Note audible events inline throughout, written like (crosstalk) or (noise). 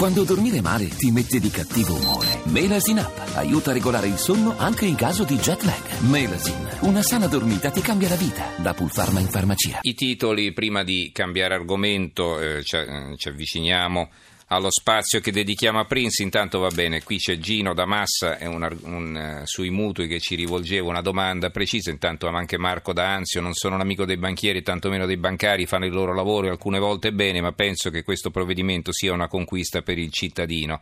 Quando dormire male ti mette di cattivo umore. Melasin Up aiuta a regolare il sonno anche in caso di jet lag. Melasin, una sana dormita ti cambia la vita. Da Pulpharma in farmacia. I titoli, prima di cambiare argomento, eh, ci, ci avviciniamo allo spazio che dedichiamo a Prince. Intanto va bene, qui c'è Gino da Massa è un, un, uh, sui mutui che ci rivolgeva una domanda precisa. Intanto anche Marco da Anzio, non sono un amico dei banchieri, tantomeno dei bancari, fanno il loro lavoro e alcune volte bene, ma penso che questo provvedimento sia una conquista per il cittadino.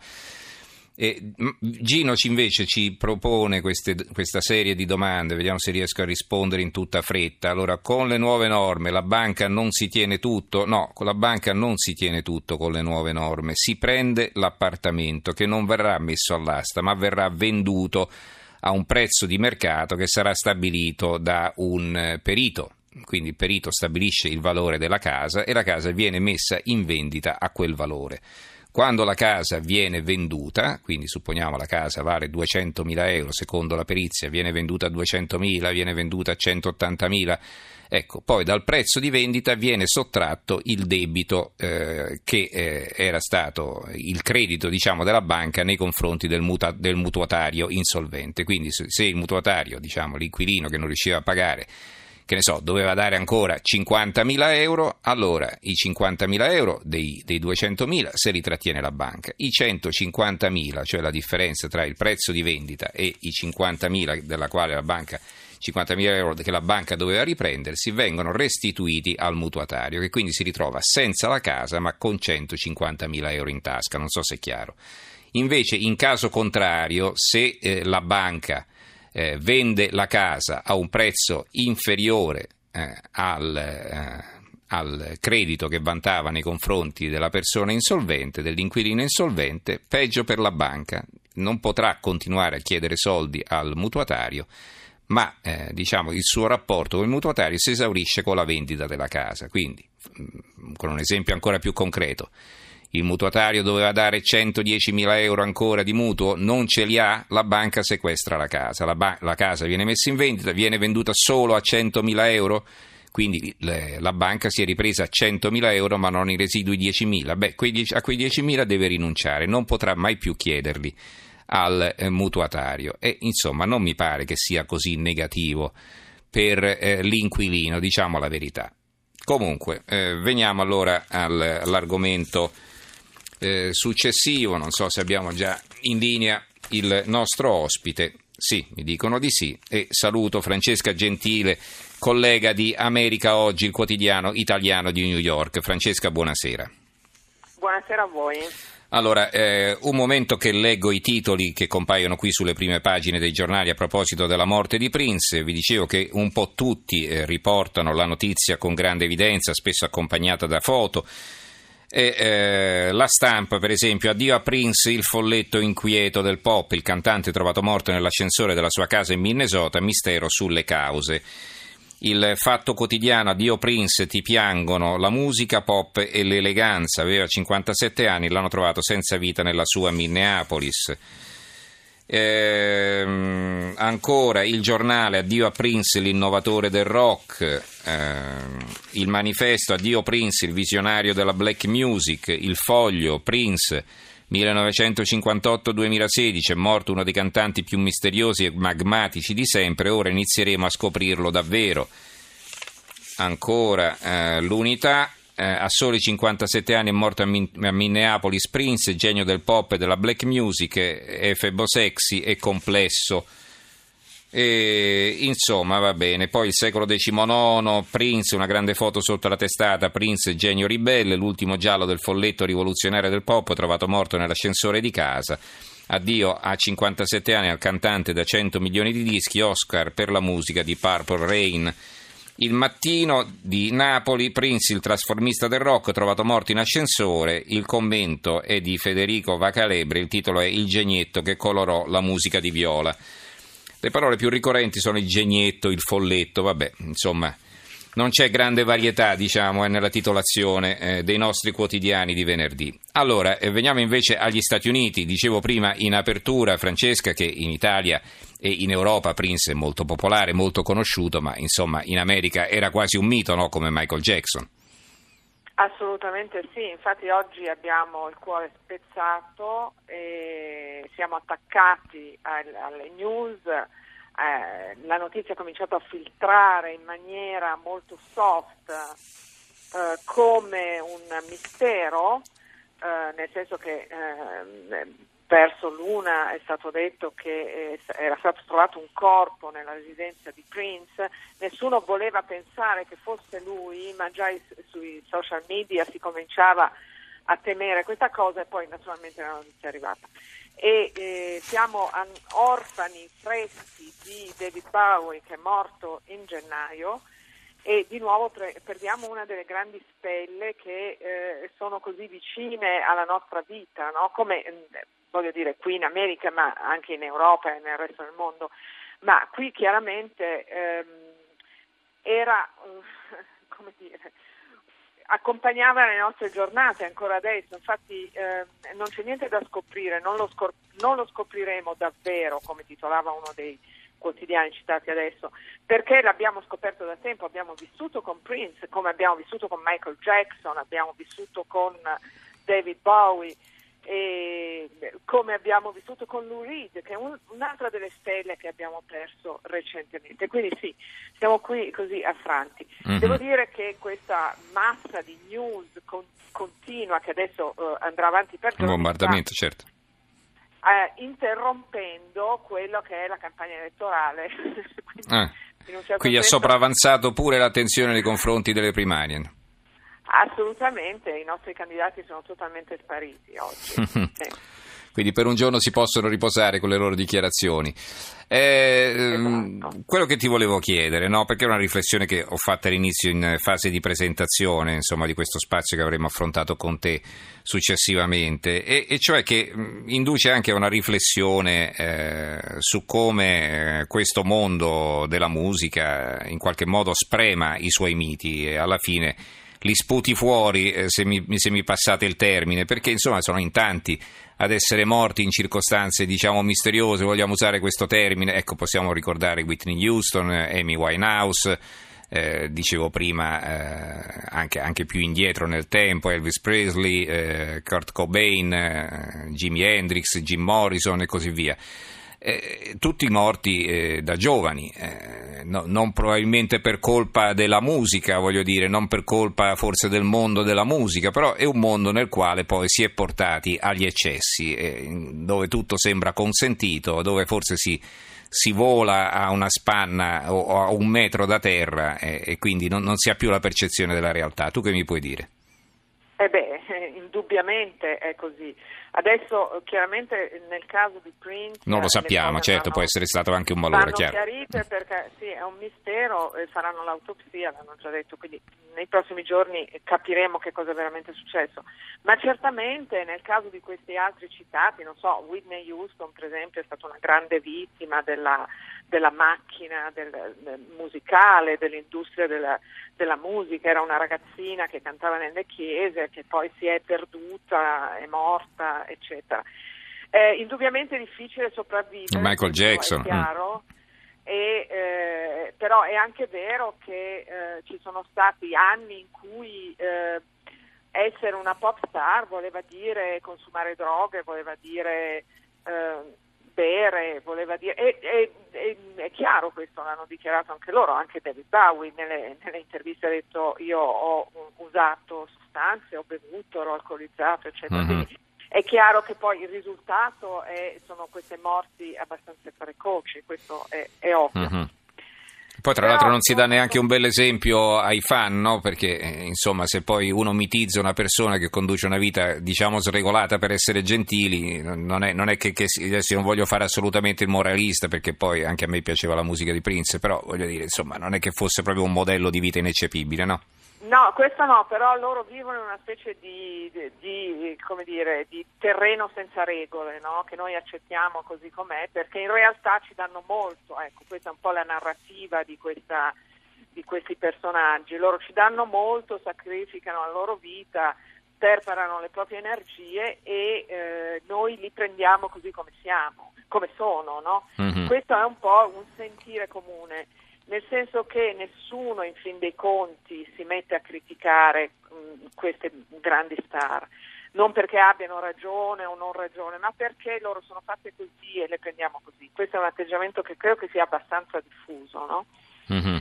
E Gino invece ci propone queste, questa serie di domande, vediamo se riesco a rispondere in tutta fretta. Allora, con le nuove norme la banca non si tiene tutto? No, con la banca non si tiene tutto con le nuove norme, si prende l'appartamento che non verrà messo all'asta ma verrà venduto a un prezzo di mercato che sarà stabilito da un perito. Quindi il perito stabilisce il valore della casa e la casa viene messa in vendita a quel valore. Quando la casa viene venduta, quindi supponiamo la casa vale 200.000 euro, secondo la perizia viene venduta a 200.000, viene venduta a 180.000, ecco, poi dal prezzo di vendita viene sottratto il debito eh, che eh, era stato il credito diciamo, della banca nei confronti del, muta- del mutuatario insolvente. Quindi se, il mutuatario, diciamo, l'inquilino che non riusciva a pagare, che ne so, doveva dare ancora 50.000 euro, allora i 50.000 euro dei, dei 200.000 se li trattiene la banca. I 150.000, cioè la differenza tra il prezzo di vendita e i 50.000 della quale la banca 50.000 euro che la banca doveva riprendersi vengono restituiti al mutuatario che quindi si ritrova senza la casa ma con 150.000 euro in tasca, non so se è chiaro. Invece in caso contrario se eh, la banca eh, vende la casa a un prezzo inferiore eh, al, eh, al, credito che vantava nei confronti della persona insolvente, dell'inquilino insolvente, peggio per la banca. Non potrà continuare a chiedere soldi al mutuatario, ma eh, diciamo, il suo rapporto con il mutuatario si esaurisce con la vendita della casa. Quindi, mm, con un esempio ancora più concreto, il mutuatario doveva dare 110.000 euro ancora di mutuo, non ce li ha, la banca sequestra la casa. La, ba- la casa viene messa in vendita, viene venduta solo a 100.000 euro, quindi le- la banca si è ripresa a 100.000 euro ma non i residui 10.000. Beh, quei a quei 10.000 deve rinunciare, non potrà mai più chiederli al eh, mutuatario. E insomma, non mi pare che sia così negativo per eh, l'inquilino, diciamo la verità. Comunque, eh, veniamo allora al, all'argomento eh, successivo, non so se abbiamo già in linea il nostro ospite. Sì, mi dicono di sì. E saluto Francesca Gentile, collega di America Oggi, il quotidiano italiano di New York. Francesca, buonasera. Buonasera a voi. Allora, eh, un momento che leggo i titoli che compaiono qui sulle prime pagine dei giornali a proposito della morte di Prince. Vi dicevo che un po' tutti eh, riportano la notizia con grande evidenza, spesso accompagnata da foto. E, eh, la stampa, per esempio, addio a Prince, il folletto inquieto del pop, il cantante trovato morto nell'ascensore della sua casa in Minnesota, mistero sulle cause. Il fatto quotidiano Addio Prince, ti piangono, la musica pop e l'eleganza. Aveva 57 anni, l'hanno trovato senza vita nella sua Minneapolis. Eh, ancora il giornale Addio a Prince, l'innovatore del rock, eh, il manifesto Addio Prince, il visionario della black music, il foglio Prince 1958-2016 è morto uno dei cantanti più misteriosi e magmatici di sempre, ora inizieremo a scoprirlo davvero. Ancora eh, l'unità eh, a soli 57 anni è morto a, Min- a, Minneapolis Prince, genio del pop e della black music, efebo sexy e complesso. E, insomma, va bene. Poi il secolo XIX, Prince, una grande foto sotto la testata, Prince, genio ribelle, l'ultimo giallo del folletto rivoluzionario del pop, trovato morto nell'ascensore di casa. Addio a 57 anni al cantante da 100 milioni di dischi, Oscar per la musica di Purple Rain. Il mattino di Napoli, Prince, il trasformista del rock, trovato morto in ascensore. Il commento è di Federico Vacalebre, il titolo è Il genietto che colorò la musica di Viola. Le parole più ricorrenti sono il genietto, il folletto, vabbè, insomma, non c'è grande varietà, diciamo, eh, nella titolazione eh, dei nostri quotidiani di venerdì. Allora, eh, veniamo invece agli Stati Uniti. Dicevo prima in apertura, Francesca, che in Italia e in Europa Prince è molto popolare, molto conosciuto, ma insomma in America era quasi un mito, no? come Michael Jackson. Assolutamente sì, infatti oggi abbiamo il cuore spezzato e siamo attaccati alle news, eh, la notizia ha cominciato a filtrare in maniera molto soft eh, come un mistero, eh, nel senso che verso l'una è stato detto che eh, era stato trovato un corpo nella residenza di Prince, nessuno voleva pensare che fosse lui, ma già sui social media si cominciava a temere questa cosa e poi naturalmente la notizia è arrivata. E eh, siamo orfani freschi di David Bowie che è morto in gennaio e di nuovo pre- perdiamo una delle grandi stelle che eh, sono così vicine alla nostra vita, no? come voglio dire qui in America ma anche in Europa e nel resto del mondo, ma qui chiaramente ehm, era, (laughs) come dire, accompagnava le nostre giornate ancora adesso, infatti eh, non c'è niente da scoprire, non lo, scor- non lo, scopriremo davvero, come titolava uno dei quotidiani citati adesso, perché l'abbiamo scoperto da tempo, abbiamo vissuto con Prince, come abbiamo vissuto con Michael Jackson, abbiamo vissuto con David Bowie e come abbiamo vissuto con Lou Reed, che è un, un'altra delle stelle che abbiamo perso recentemente. Quindi sì, siamo qui così affranti. Mm-hmm. Devo dire che questa massa di news con, continua, che adesso uh, andrà avanti per giorni, bombardamento, certo. Uh, interrompendo quello che è la campagna elettorale. (laughs) quindi, ah. certo quindi ha sopravanzato pure l'attenzione nei confronti delle primarie. Assolutamente, i nostri candidati sono totalmente spariti oggi. (laughs) sì. Quindi per un giorno si possono riposare con le loro dichiarazioni. Eh, esatto. Quello che ti volevo chiedere, no? perché è una riflessione che ho fatto all'inizio in fase di presentazione insomma, di questo spazio che avremo affrontato con te successivamente, e, e cioè che induce anche a una riflessione eh, su come eh, questo mondo della musica in qualche modo sprema i suoi miti e alla fine li sputi fuori, eh, se, mi, se, mi, passate il termine, perché insomma sono in tanti ad essere morti in circostanze diciamo misteriose, vogliamo usare questo termine, ecco possiamo ricordare Whitney Houston, Amy Winehouse, eh, dicevo prima eh, anche, anche, più indietro nel tempo, Elvis Presley, eh, Kurt Cobain, eh, Jimi Hendrix, Jim Morrison e così via eh, tutti morti eh, da giovani, eh, no, non probabilmente per colpa della musica, voglio dire, non per colpa forse del mondo della musica, però è un mondo nel quale poi si è portati agli eccessi, eh, dove tutto sembra consentito, dove forse si, si vola a una spanna o a un metro da terra eh, e quindi non, non si ha più la percezione della realtà. Tu che mi puoi dire? Eh beh, (laughs) indubbiamente è così. Adesso chiaramente nel caso di Prince... Non lo sappiamo, certo, può essere stato anche un malore, chiaro. chiarite perché sì, è un mistero, e faranno l'autopsia, l'hanno già detto, quindi nei prossimi giorni capiremo che cosa è veramente successo. Ma certamente nel caso di questi altri citati, non so, Whitney Houston per esempio è stata una grande vittima della, della macchina del, del musicale, dell'industria della, della musica, era una ragazzina che cantava nelle chiese, che poi si è perduta, è morta, eccetera. È indubbiamente difficile sopravvivere. Michael Jackson. È chiaro. Mm. E, eh, però è anche vero che eh, ci sono stati anni in cui eh, essere una pop star voleva dire consumare droghe, voleva dire eh, bere, voleva dire, e, e, e, è chiaro questo, l'hanno dichiarato anche loro, anche David Bowie nelle, nelle interviste ha detto io ho usato sostanze, ho bevuto, ero alcolizzato, eccetera. Mm-hmm. È chiaro che poi il risultato è, sono queste morti abbastanza precoci, questo è, è ovvio. Mm-hmm. Poi tra l'altro non si dà neanche un bel esempio ai fan, no? Perché eh, insomma se poi uno mitizza una persona che conduce una vita diciamo sregolata per essere gentili, non è, non è che, che adesso non voglio fare assolutamente il moralista perché poi anche a me piaceva la musica di Prince, però voglio dire insomma non è che fosse proprio un modello di vita ineccepibile, no? No, questo no, però loro vivono in una specie di, di, di, dire, di terreno senza regole, no? che noi accettiamo così com'è, perché in realtà ci danno molto, ecco, questa è un po' la narrativa di, questa, di questi personaggi, loro ci danno molto, sacrificano la loro vita, preparano le proprie energie e eh, noi li prendiamo così come siamo, come sono, no? mm-hmm. Questo è un po' un sentire comune nel senso che nessuno in fin dei conti si mette a criticare mh, queste grandi star, non perché abbiano ragione o non ragione, ma perché loro sono fatte così e le prendiamo così. Questo è un atteggiamento che credo che sia abbastanza diffuso, no? Mm-hmm.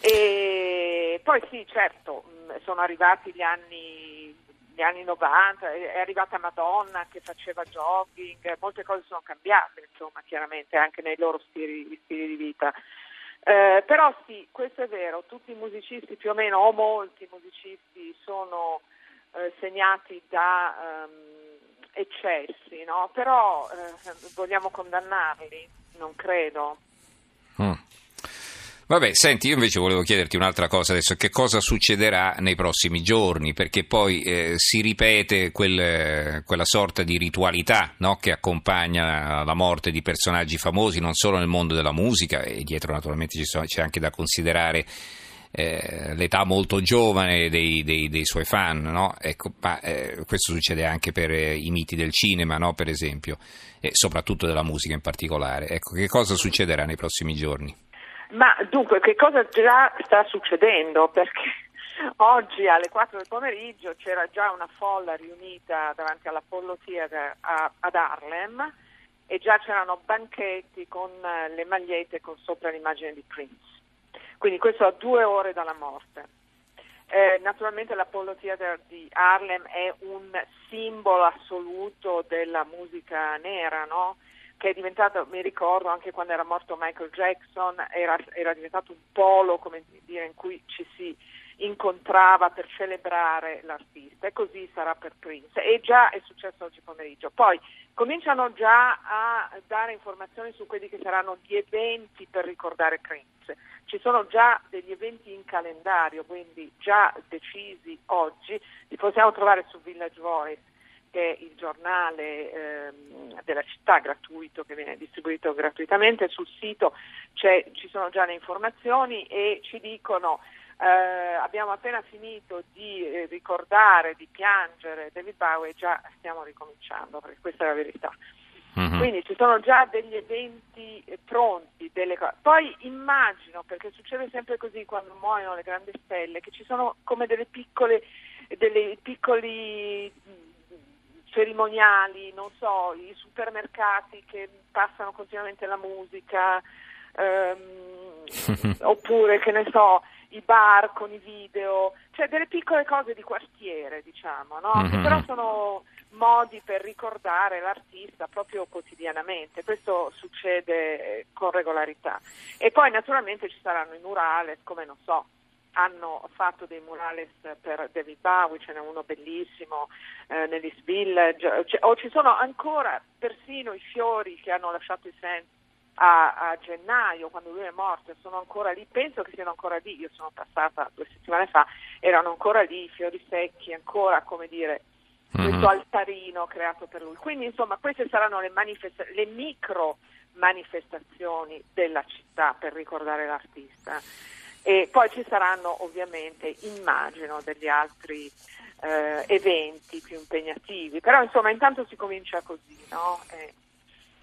E poi sì, certo, sono arrivati gli anni, gli anni 90, è arrivata Madonna che faceva jogging, molte cose sono cambiate, insomma, chiaramente anche nei loro stili, stili di vita. Eh, però sì, questo è vero, tutti i musicisti più o meno, o molti musicisti sono eh, segnati da um, eccessi, no? però eh, vogliamo condannarli? Non credo. Mm. Vabbè, senti, io invece volevo chiederti un'altra cosa adesso, che cosa succederà nei prossimi giorni, perché poi eh, si ripete quel, quella sorta di ritualità no? che accompagna la morte di personaggi famosi, non solo nel mondo della musica, e dietro naturalmente sono, c'è anche da considerare eh, l'età molto giovane dei, dei, dei suoi fan, no? ecco, ma, eh, questo succede anche per eh, i miti del cinema, no? per esempio, e soprattutto della musica in particolare. Ecco, che cosa succederà nei prossimi giorni? Ma dunque, che cosa già sta succedendo? Perché (laughs) oggi alle 4 del pomeriggio c'era già una folla riunita davanti all'Apollo Theater ad Harlem e già c'erano banchetti con eh, le magliette con sopra l'immagine di Prince. Quindi questo a due ore dalla morte. Eh, naturalmente l'Apollo Theater di Harlem è un simbolo assoluto della musica nera, no? Che è diventato, mi ricordo anche quando era morto Michael Jackson, era, era diventato un polo come dire, in cui ci si incontrava per celebrare l'artista e così sarà per Prince e già è successo oggi pomeriggio. Poi cominciano già a dare informazioni su quelli che saranno gli eventi per ricordare Prince. Ci sono già degli eventi in calendario, quindi già decisi oggi, li possiamo trovare su Village Voice che è il giornale ehm, della città gratuito che viene distribuito gratuitamente. Sul sito ci sono già le informazioni e ci dicono eh, abbiamo appena finito di eh, ricordare, di piangere David Bowie e già stiamo ricominciando, perché questa è la verità. Mm-hmm. Quindi ci sono già degli eventi eh, pronti, delle cose. Poi immagino, perché succede sempre così quando muoiono le grandi stelle, che ci sono come delle piccole, delle piccoli cerimoniali, non so, i supermercati che passano continuamente la musica, ehm, (laughs) oppure che ne so, i bar con i video, cioè delle piccole cose di quartiere, diciamo, no? Mm-hmm. che però sono modi per ricordare l'artista proprio quotidianamente. Questo succede con regolarità. E poi naturalmente ci saranno i murales, come non so, hanno fatto dei murales per David Bowie, ce n'è uno bellissimo eh, nell'East Village, cioè, o ci sono ancora persino i fiori che hanno lasciato i sensi a, a, gennaio, quando lui è morto, sono ancora lì, penso che siano ancora lì, io sono passata due settimane fa, erano ancora lì i fiori secchi, ancora come dire mm-hmm. questo altarino creato per lui. Quindi insomma queste saranno le, manifesta- le micro manifestazioni della città per ricordare l'artista. E poi ci saranno ovviamente, immagino, degli altri eh, eventi più impegnativi, però insomma intanto si comincia così, no? E,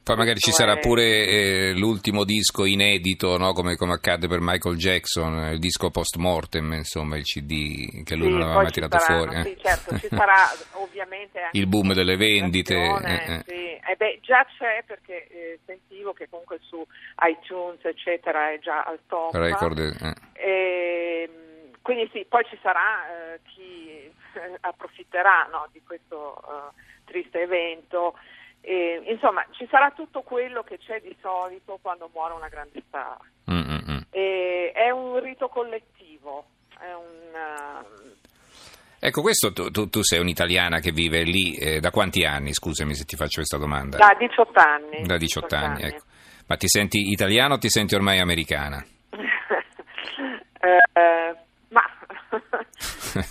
poi magari ci sarà pure eh, l'ultimo disco inedito, no? come, come, accade per Michael Jackson, il disco post mortem, insomma, il CD che lui sì, non aveva mai tirato saranno, fuori. Eh. Sì, certo, ci (laughs) sarà ovviamente anche il boom delle vendite. Eh, eh. Sì. Eh beh, già c'è perché eh, sentivo che comunque su iTunes eccetera è già al top. Record, eh. e, ehm, quindi sì, poi ci sarà chi (laughs) approfitterà no, di questo triste evento. E, insomma, ci sarà tutto quello che c'è di solito quando muore una grande star. Mm-hmm. è un rito collettivo, è un... Ecco, questo tu, tu, tu, sei un'italiana che vive lì eh, da quanti anni? Scusami se ti faccio questa domanda. Da 18 anni. Da 18, 18 anni, ecco. Ma ti senti italiana o ti senti ormai americana? (laughs) eh, (laughs)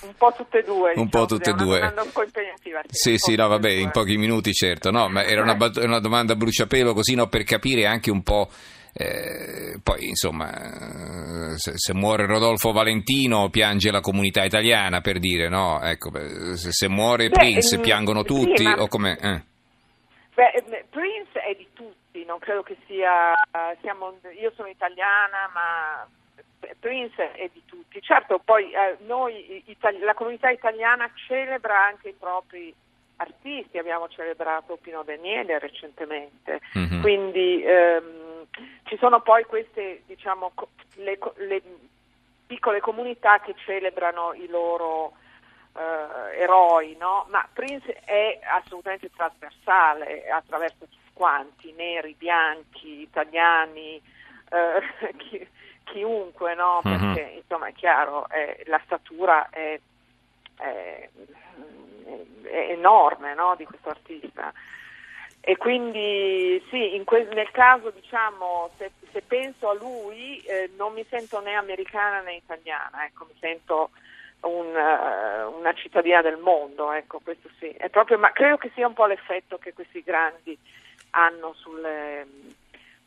un po' tutte e due. un po' tutte e due. un po' impegnativa. Sì, sì, no, vabbè, in pochi minuti certo. No, ma era una, una domanda a bruciapelo così, no, per capire anche un po'... Eh, poi insomma se, se, muore Rodolfo Valentino piange la comunità italiana per dire no ecco se, se muore Beh, Prince ehm, piangono tutti sì, ma... o come eh. Beh, ehm, Prince è di tutti non credo che sia siamo, io sono italiana ma Prince è di tutti. Certo, poi eh, noi, itali- la comunità italiana celebra anche i propri artisti, abbiamo celebrato Pino Daniele recentemente, mm-hmm. quindi ehm, ci sono poi queste, diciamo, le, le piccole comunità che celebrano i loro eh, eroi, no? ma Prince è assolutamente trasversale attraverso tutti quanti, neri, bianchi, italiani, eh, (laughs) chi, chiunque, no? Mhm. perché mm-hmm. insomma è chiaro, è, la statura è, è, è enorme no? di questo artista. E quindi sì, que- nel caso diciamo, se, se penso a lui eh, non mi sento né americana né italiana, ecco, mi sento un, uh, una cittadina del mondo, ecco, questo sì. Proprio, ma credo che sia un po' l'effetto che questi grandi hanno sulle,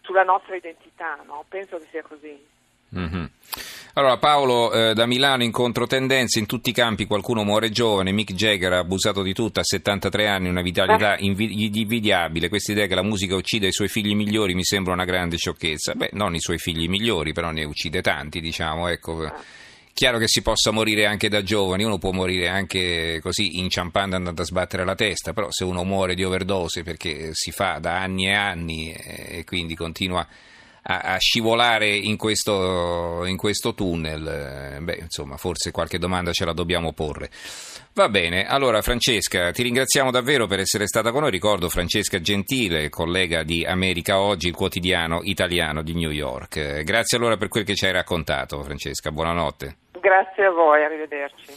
sulla nostra identità, no? penso che sia così. Mm-hmm. Allora Paolo, eh, da Milano in controtendenza, in tutti i campi qualcuno muore giovane, Mick Jagger ha abusato di tutto, a 73 anni, una vitalità eh. invidiabile, questa idea che la musica uccide i suoi figli migliori mi sembra una grande sciocchezza, beh non i suoi figli migliori, però ne uccide tanti diciamo, ecco. Eh. Chiaro che si possa morire anche da giovani, uno può morire anche così inciampando andando a sbattere la testa, però se uno muore di overdose perché si fa da anni e anni e quindi continua a, a scivolare in questo, in questo tunnel, eh, beh, insomma, forse qualche domanda ce la dobbiamo porre. Va bene, allora Francesca, ti ringraziamo davvero per essere stata con noi. Ricordo Francesca Gentile, collega di America Oggi, il quotidiano italiano di New York. Grazie allora per quel che ci hai raccontato, Francesca. Buonanotte. Grazie a voi, arrivederci.